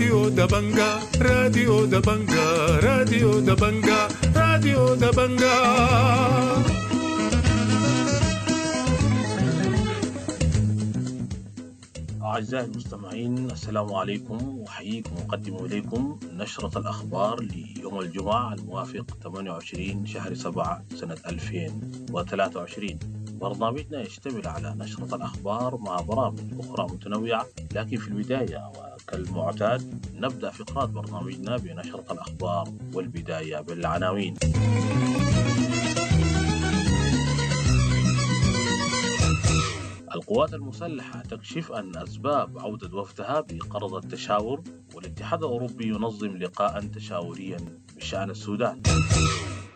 راديو دبنجا راديو دبنجا راديو دبنجا راديو دبنجا أعزائي المستمعين السلام عليكم. وأحييكم وأقدم إليكم نشرة الأخبار ليوم الجمعة الموافق 28 شهر 7 سنة 2023 برنامجنا يشتمل على نشرة الأخبار مع برامج أخرى متنوعة لكن في البداية وكالمعتاد نبدأ فقرات برنامجنا بنشرة الأخبار والبداية بالعناوين. القوات المسلحة تكشف عن أسباب عودة وفدها بقرض التشاور والاتحاد الأوروبي ينظم لقاء تشاوريا بشأن السودان.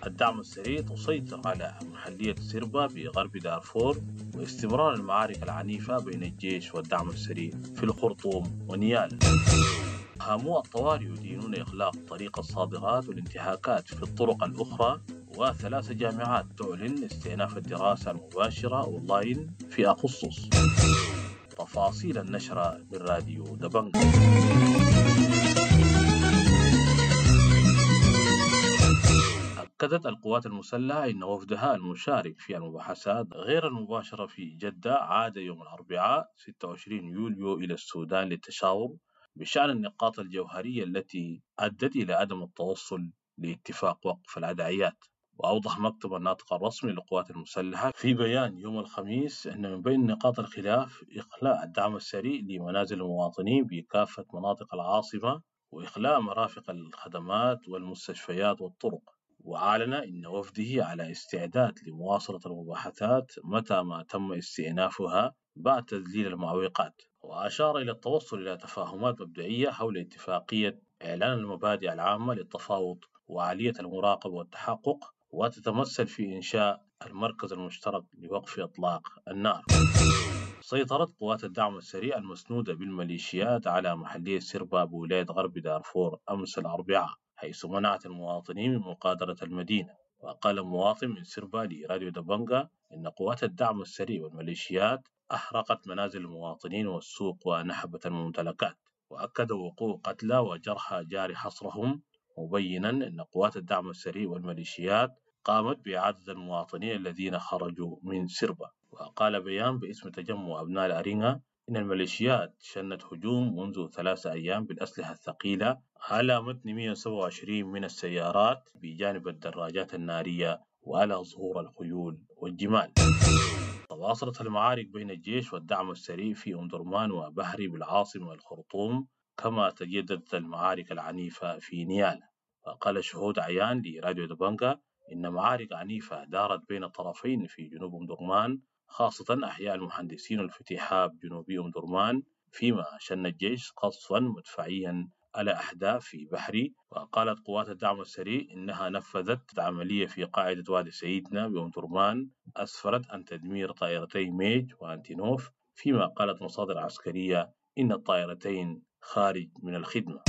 الدعم السريع تسيطر على محلية سربا بغرب دارفور واستمرار المعارك العنيفة بين الجيش والدعم السريع في الخرطوم ونيال. هامو الطوارئ يدينون إغلاق طريق الصادرات والانتهاكات في الطرق الأخرى وثلاث جامعات تعلن استئناف الدراسة المباشرة أونلاين في أغسطس. تفاصيل النشرة بالراديو دبنج أكدت القوات المسلحة أن وفدها المشارك في المباحثات غير المباشرة في جدة عاد يوم الأربعاء 26 يوليو إلى السودان للتشاور بشأن النقاط الجوهرية التي أدت إلى عدم التوصل لاتفاق وقف العدائيات وأوضح مكتب الناطق الرسمي للقوات المسلحة في بيان يوم الخميس أن من بين نقاط الخلاف إخلاء الدعم السريع لمنازل المواطنين بكافة مناطق العاصمة وإخلاء مرافق الخدمات والمستشفيات والطرق. وأعلن أن وفده على استعداد لمواصلة المباحثات متى ما تم استئنافها بعد تذليل المعوقات. وأشار إلى التوصل إلى تفاهمات مبدئية حول اتفاقية إعلان المبادئ العامة للتفاوض وآلية المراقبة والتحقق وتتمثل في إنشاء المركز المشترك لوقف إطلاق النار. سيطرت قوات الدعم السريع المسنودة بالميليشيات على محلية سربا بولاية غرب دارفور أمس الأربعاء. حيث منعت المواطنين من مغادرة المدينة. وقال مواطن من سربا لراديو دبنجا إن قوات الدعم السريع والميليشيات أحرقت منازل المواطنين والسوق ونحبت الممتلكات. وأكد وقوع قتلى وجرحى جاري حصرهم مبينا أن قوات الدعم السريع والميليشيات قامت بإعادة المواطنين الذين خرجوا من سربا. وقال بيان باسم تجمع أبناء الأرينغا إن الميليشيات شنت هجوم منذ ثلاثة أيام بالأسلحة الثقيلة على متن 127 من السيارات بجانب الدراجات النارية وعلى ظهور الخيول والجمال. تواصلت المعارك بين الجيش والدعم السريع في أم درمان وبحري بالعاصمة الخرطوم كما تجددت المعارك العنيفة في نيالا وقال شهود عيان لراديو دبنجا إن معارك عنيفة دارت بين الطرفين في جنوب أم درمان خاصة أحياء المهندسين والفتيحة بجنوب أم درمان فيما شن الجيش قصفا مدفعيا على أحداث في بحري. وقالت قوات الدعم السريع إنها نفذت عملية في قاعدة وادي سيدنا بأم درمان. أسفرت عن تدمير طائرتي ميج وأنتينوف فيما قالت مصادر عسكرية إن الطائرتين خارج من الخدمة.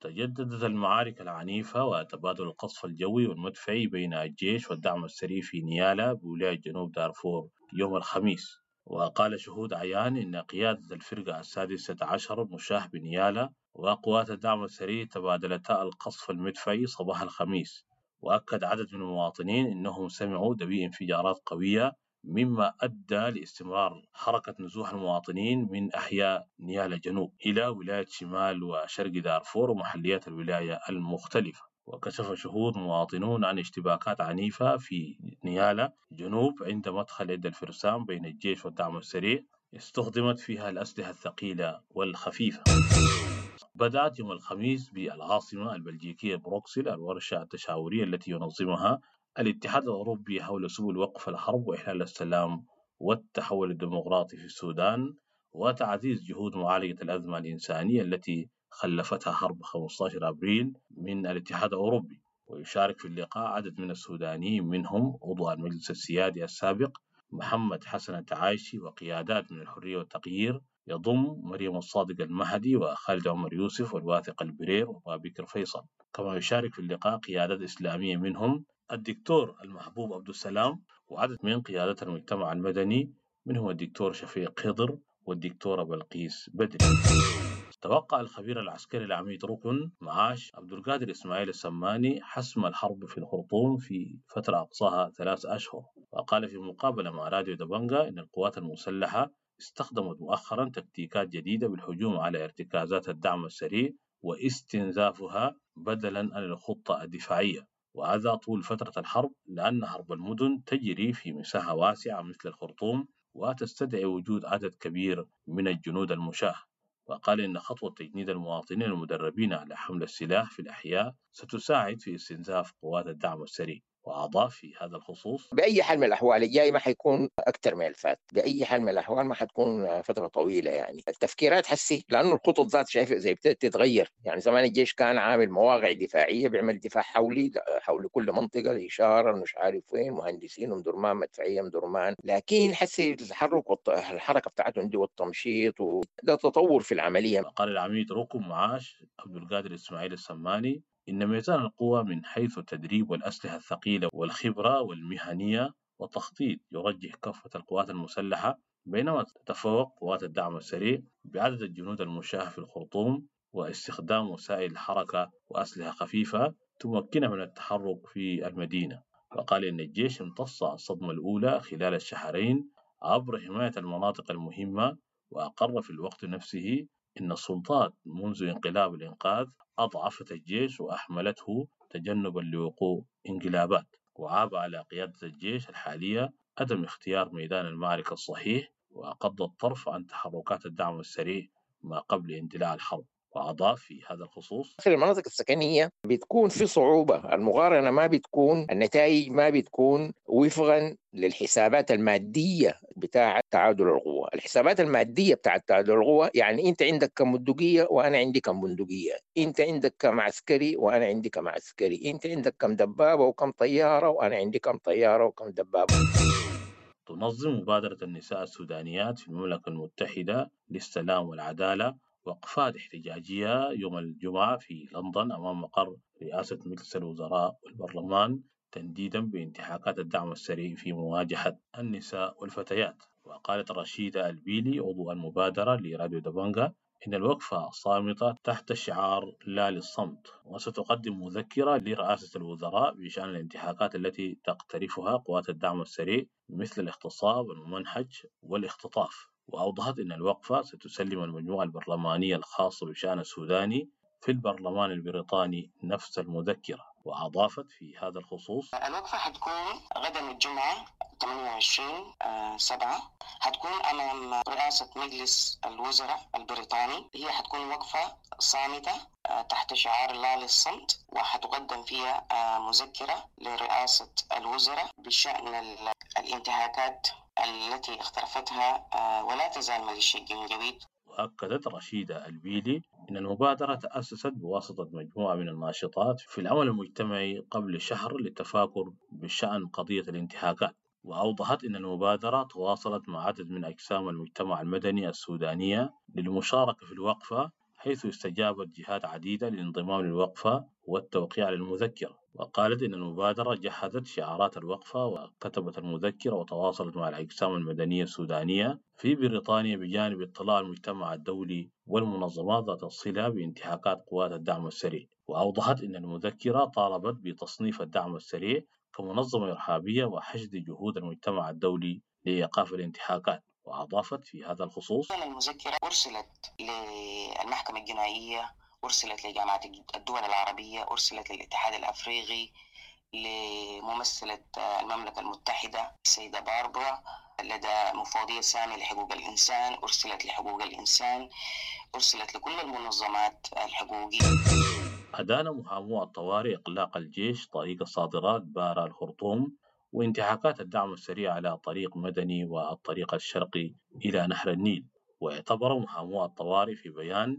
تجددت المعارك العنيفة وتبادل القصف الجوي والمدفعي بين الجيش والدعم السريع في نيالا بولاية جنوب دارفور يوم الخميس. وقال شهود عيان إن قيادة الفرقة السادسة عشر مشاه بنيالا وقوات الدعم السريع تبادلتا القصف المدفعي صباح الخميس. وأكد عدد من المواطنين أنهم سمعوا دبي انفجارات قوية مما أدى لاستمرار حركة نزوح المواطنين من أحياء نيالا جنوب إلى ولاية شمال وشرق دارفور ومحليات الولاية المختلفة. وكشف شهود مواطنون عن اشتباكات عنيفة في نيالا جنوب عند مدخل عند الفرسان بين الجيش والدعم السريع استخدمت فيها الأسلحة الثقيلة والخفيفة. بدأت يوم الخميس بالعاصمة البلجيكية بروكسل الورشة التشاورية التي ينظمها الاتحاد الأوروبي حول سبل وقف الحرب وإحلال السلام والتحول الديمقراطي في السودان وتعزيز جهود معالجة الأزمة الإنسانية التي خلفتها حرب 15 أبريل من الاتحاد الأوروبي. ويشارك في اللقاء عدد من السودانيين منهم عضو المجلس السيادي السابق محمد حسن التعايشي وقيادات من الحرية والتغيير يضم مريم الصادق المهدي وخالد عمر يوسف والواثق البرير وبكر فيصل. كما يشارك في اللقاء قيادات إسلامية منهم الدكتور المحبوب عبد السلام وعدد من قيادة المجتمع المدني منهم الدكتور شفيق خضر والدكتورة بلقيس بدري. توقع الخبير العسكري العميد ركن معاش عبد القادر إسماعيل السماني حسم الحرب في الخرطوم في فترة أقصاها ثلاث أشهر. وقال في مقابلة مع راديو دبنجا إن القوات المسلحة استخدمت مؤخرا تكتيكات جديدة بالهجوم على ارتكازات الدعم السريع واستنزافها بدلا عن الخطة الدفاعية. وهذا طول فترة الحرب لأن حرب المدن تجري في مساحة واسعة مثل الخرطوم وتستدعي وجود عدد كبير من الجنود المشاة. وقال إن خطوة تجنيد المواطنين المدربين على حمل السلاح في الأحياء ستساعد في استنزاف قوات الدعم السريع. وأضاف في هذا الخصوص. بأي حال من الأحوال الجاي ما حيكون أكثر من الفات. بأي حال من الأحوال ما حتكون فترة طويلة يعني. التفكيرات حسي لأنه الخطط ذات شايفه زي بتبتدي تتغير. يعني زمان الجيش كان عامل مواقع دفاعية بيعمل دفاع حولي حول كل منطقة الإشارة مش عارف وين مهندسين ومدرمان مدفعية مدرمان لكن حسي التحرك. الحركة بتاعتهم دي والتمشيط وده تطور في العملية. وقال العميد ركن معاش عبد القادر إسماعيل السماني. إن ميزان القوى من حيث التدريب والأسلحة الثقيلة والخبرة والمهنية والتخطيط يرجح كفة القوات المسلحة بينما تتفوق قوات الدعم السريع بعدد الجنود المشاة في الخرطوم واستخدام وسائل الحركة وأسلحة خفيفة تمكنه من التحرك في المدينة. وقال إن الجيش امتص الصدمة الأولى خلال الشهرين عبر حماية المناطق المهمة وأقر في الوقت نفسه إن السلطات منذ انقلاب الإنقاذ أضعفت الجيش وأحملته تجنبا لوقوع انقلابات وعاب على قيادة الجيش الحالية عدم اختيار ميدان المعركة الصحيح وأقض الطرف عن تحركات الدعم السريع ما قبل اندلاع الحرب. وأضاف في هذا الخصوص في المناطق السكنية بتكون في صعوبة المقارنة ما بتكون النتائج ما بتكون وفقا للحسابات المادية بتاعه تعادل القوى، الحسابات المادية بتاعه تعادل القوى يعني أنت عندك كم بندقية وأنا عندي كم بندقية، أنت عندك كم عسكري وأنا عندي كم عسكري، أنت عندك كم دبابة وكم طيارة وأنا عندي كم طيارة وكم دبابة. تنظم مبادرة النساء السودانيات في المملكة المتحدة للسلام والعدالة. وقفات احتجاجية يوم الجمعة في لندن أمام مقر رئاسة مجلس الوزراء والبرلمان تنديدا بانتهاكات الدعم السريع في مواجهة النساء والفتيات. وقالت رشيدة البيلي عضو المبادرة لراديو دبنجا إن الوقفة صامتة تحت شعار لا للصمت وستقدم مذكرة لرئاسة الوزراء بشأن الانتهاكات التي تقترفها قوات الدعم السريع مثل الاغتصاب والممنهج والاختطاف. وأوضحت أن الوقفة ستسلم المجموعة البرلمانية الخاصة بشأن السوداني في البرلمان البريطاني نفس المذكرة وأضافت في هذا الخصوص الوقفة حتكون غدا الجمعة 28 آه، سبعة. حتكون أمام رئاسة مجلس الوزراء البريطاني. هي حتكون وقفة صامتة آه، تحت شعار لا للصمت وحتقدم فيها آه، مذكرة لرئاسة الوزراء بشأن ال- الانتهاكات التي اقترفتها آه، ولا تزال ميليشيا الجنجويد وأكدت رشيدة البيلي أن المبادرة تأسست بواسطة مجموعة من الناشطات في العمل المجتمعي قبل شهر للتفاكر بشأن قضية الانتهاكات. وأوضحت أن المبادرة تواصلت مع عدد من أجسام المجتمع المدني السودانية للمشاركة في الوقفة حيث استجابت جهات عديدة للانضمام للوقفة والتوقيع على المذكرة وقالت إن المبادرة جهزت شعارات الوقفة وكتبت المذكرة وتواصلت مع الأجسام المدنية السودانية في بريطانيا بجانب اطلاع المجتمع الدولي والمنظمات ذات الصلة بانتهاكات قوات الدعم السريع. وأوضحت أن المذكرة طالبت بتصنيف الدعم السريع كمنظمة إرهابية وحشد جهود المجتمع الدولي لإيقاف الانتهاكات. وأضافت في هذا الخصوص المذكرة أرسلت للمحكمة الجنائية أرسلت لجامعة الدول العربية أرسلت للاتحاد الأفريقي لممثلة المملكة المتحدة السيدة باربرا لدى مفوضية سامي لحقوق الإنسان أرسلت لحقوق الإنسان أرسلت لكل المنظمات الحقوقية. أدان محامو الطوارئ إغلاق الجيش طريق الصادرات بارا الخرطوم وانتهاكات الدعم السريع على طريق مدني والطريق الشرقي إلى نهر النيل. واعتبر محامو الطوارئ في بيان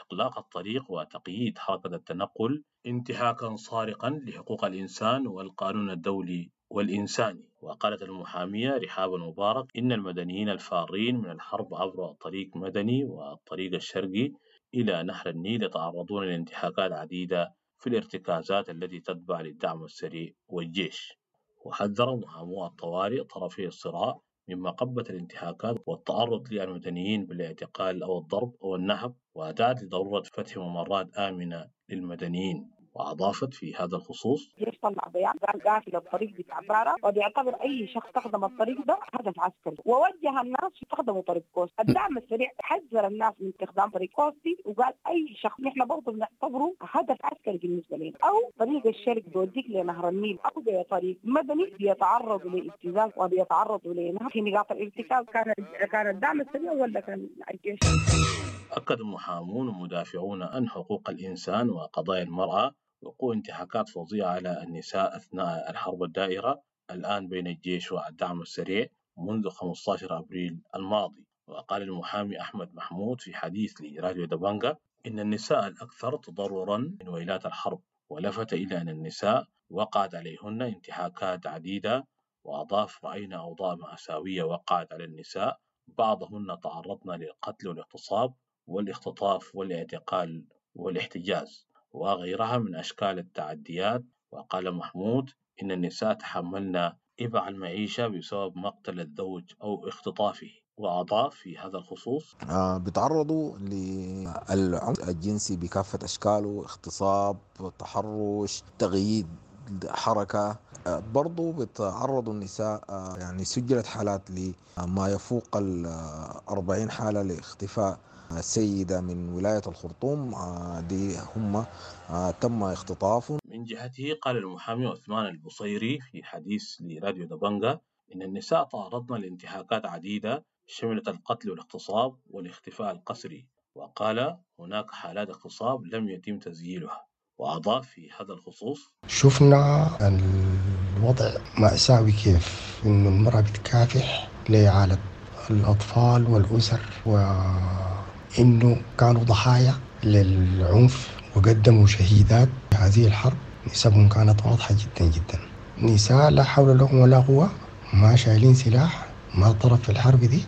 إغلاق الطريق وتقييد حركة التنقل انتهاكا صارخا لحقوق الإنسان والقانون الدولي والإنساني. وقالت المحامية رحاب المبارك إن المدنيين الفارين من الحرب عبر الطريق مدني والطريق الشرقي إلى نهر النيل يتعرضون لانتهاكات عديدة في الارتكازات التي تتبع للدعم السريع والجيش. وحذر محامو الطوارئ طرفي الصراع من مغبة الانتهاكات والتعرض للمدنيين بالاعتقال أو الضرب أو النهب ودعت لضرورة فتح ممرات آمنة للمدنيين. وأضافت في هذا الخصوص طلع بيان قال قافل الطريق بتاع بارا وبيعتبر أي شخص استخدم الطريق ده هدف عسكري. ووجه الناس يستخدموا طريق كوستي الدعم السريع حذر الناس من استخدام طريق كوستي وقال أي شخص نحن برضه بنعتبره هدف عسكري بالنسبة لنا. أو طريق الشرق بيوديك لنهر النيل. أو بطريق مدني بيتعرضوا لابتزاز وبيتعرضوا لنهر. في نقاط الارتكاز كان كان الدعم السريع ولا كان الجيش؟ أكد المحامون ومدافعون عن حقوق الإنسان وقضايا المرأة وقوع انتهاكات فظيعة على النساء أثناء الحرب الدائرة الآن بين الجيش والدعم السريع منذ 15 أبريل الماضي. وقال المحامي أحمد محمود في حديث لراديو دبانجا إن النساء الأكثر تضررا من ويلات الحرب ولفت إلى أن النساء وقعت عليهن انتهاكات عديدة. وأضاف رأينا أوضاع مأساوية وقعت على النساء بعضهن تعرضن للقتل والاغتصاب والاختطاف والاعتقال والاحتجاز. وغيرها من أشكال التعديات. وقال محمود إن النساء تحملن إبع المعيشة بسبب مقتل الزوج أو اختطافه. وأضاف في هذا الخصوص آه، بيتعرضوا للعنف الجنسي بكافة أشكاله اغتصاب تحرش تغييد حركة. آه، برضو بيتعرضوا النساء آه، يعني سجلت حالات لما يفوق ال 40 حالة لاختفاء. سيدة من ولاية الخرطوم آه، دي هم آه، تم اختطافهم. من جهته قال المحامي عثمان البصيري في حديث لراديو دبنجا إن النساء تعرضن لانتهاكات عديدة شملت القتل والاغتصاب والاختفاء القسري وقال هناك حالات اغتصاب لم يتم تسجيلها وأضاف في هذا الخصوص شفنا الوضع مأساوي كيف إنه المرأة بتكافح لإعالة الأطفال والأسر وإنه كانوا ضحايا للعنف وقدموا شهيدات في هذه الحرب. نسبهم كانت واضحة جدا جدا. نساء لا حول لهم ولا قوة ما شايلين سلاح ما طرف في الحرب دي.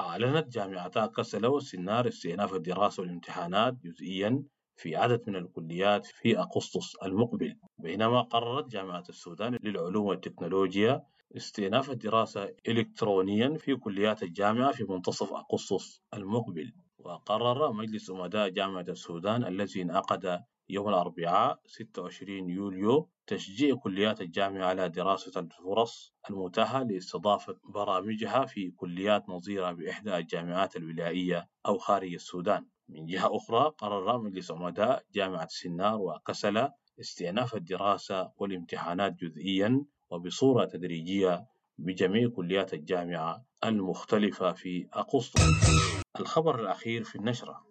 أعلنت جامعتا كسلا وسنار استئناف الدراسة والامتحانات جزئيا في عدد من الكليات في أغسطس المقبل. بينما قررت جامعة السودان للعلوم والتكنولوجيا استئناف الدراسة إلكترونيا في كليات الجامعة في منتصف أغسطس المقبل وقرر مجلس أمداء جامعة السودان الذي انعقد يوم الأربعاء 26 يوليو تشجيع كليات الجامعة على دراسة الفرص المتاحة لاستضافة برامجها في كليات نظيرة بإحدى الجامعات الولائية أو خارج السودان. من جهة أخرى قرر مجلس أمداء جامعة سنار وكسلا استئناف الدراسة والامتحانات جزئيا وبصورة تدريجية بجميع كليات الجامعة المختلفة في أغسطس. الخبر الأخير في النشرة.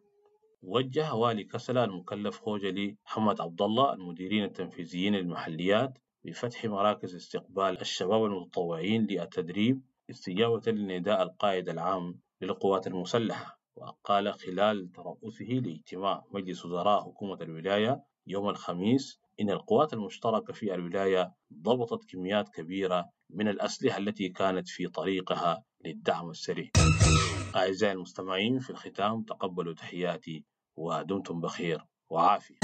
وجه والي كسلا المكلف خوجلي محمد عبد الله المديرين التنفيذيين للمحليات بفتح مراكز استقبال الشباب المتطوعين للتدريب استجابة لنداء القائد العام للقوات المسلحة. وقال خلال ترأسه لإجتماع مجلس وزراء حكومة الولاية يوم الخميس إن القوات المشتركة في الولاية ضبطت كميات كبيرة من الأسلحة التي كانت في طريقها للدعم السريع. أعزائي المستمعين في الختام تقبلوا تحياتي ودمتم بخير وعافية.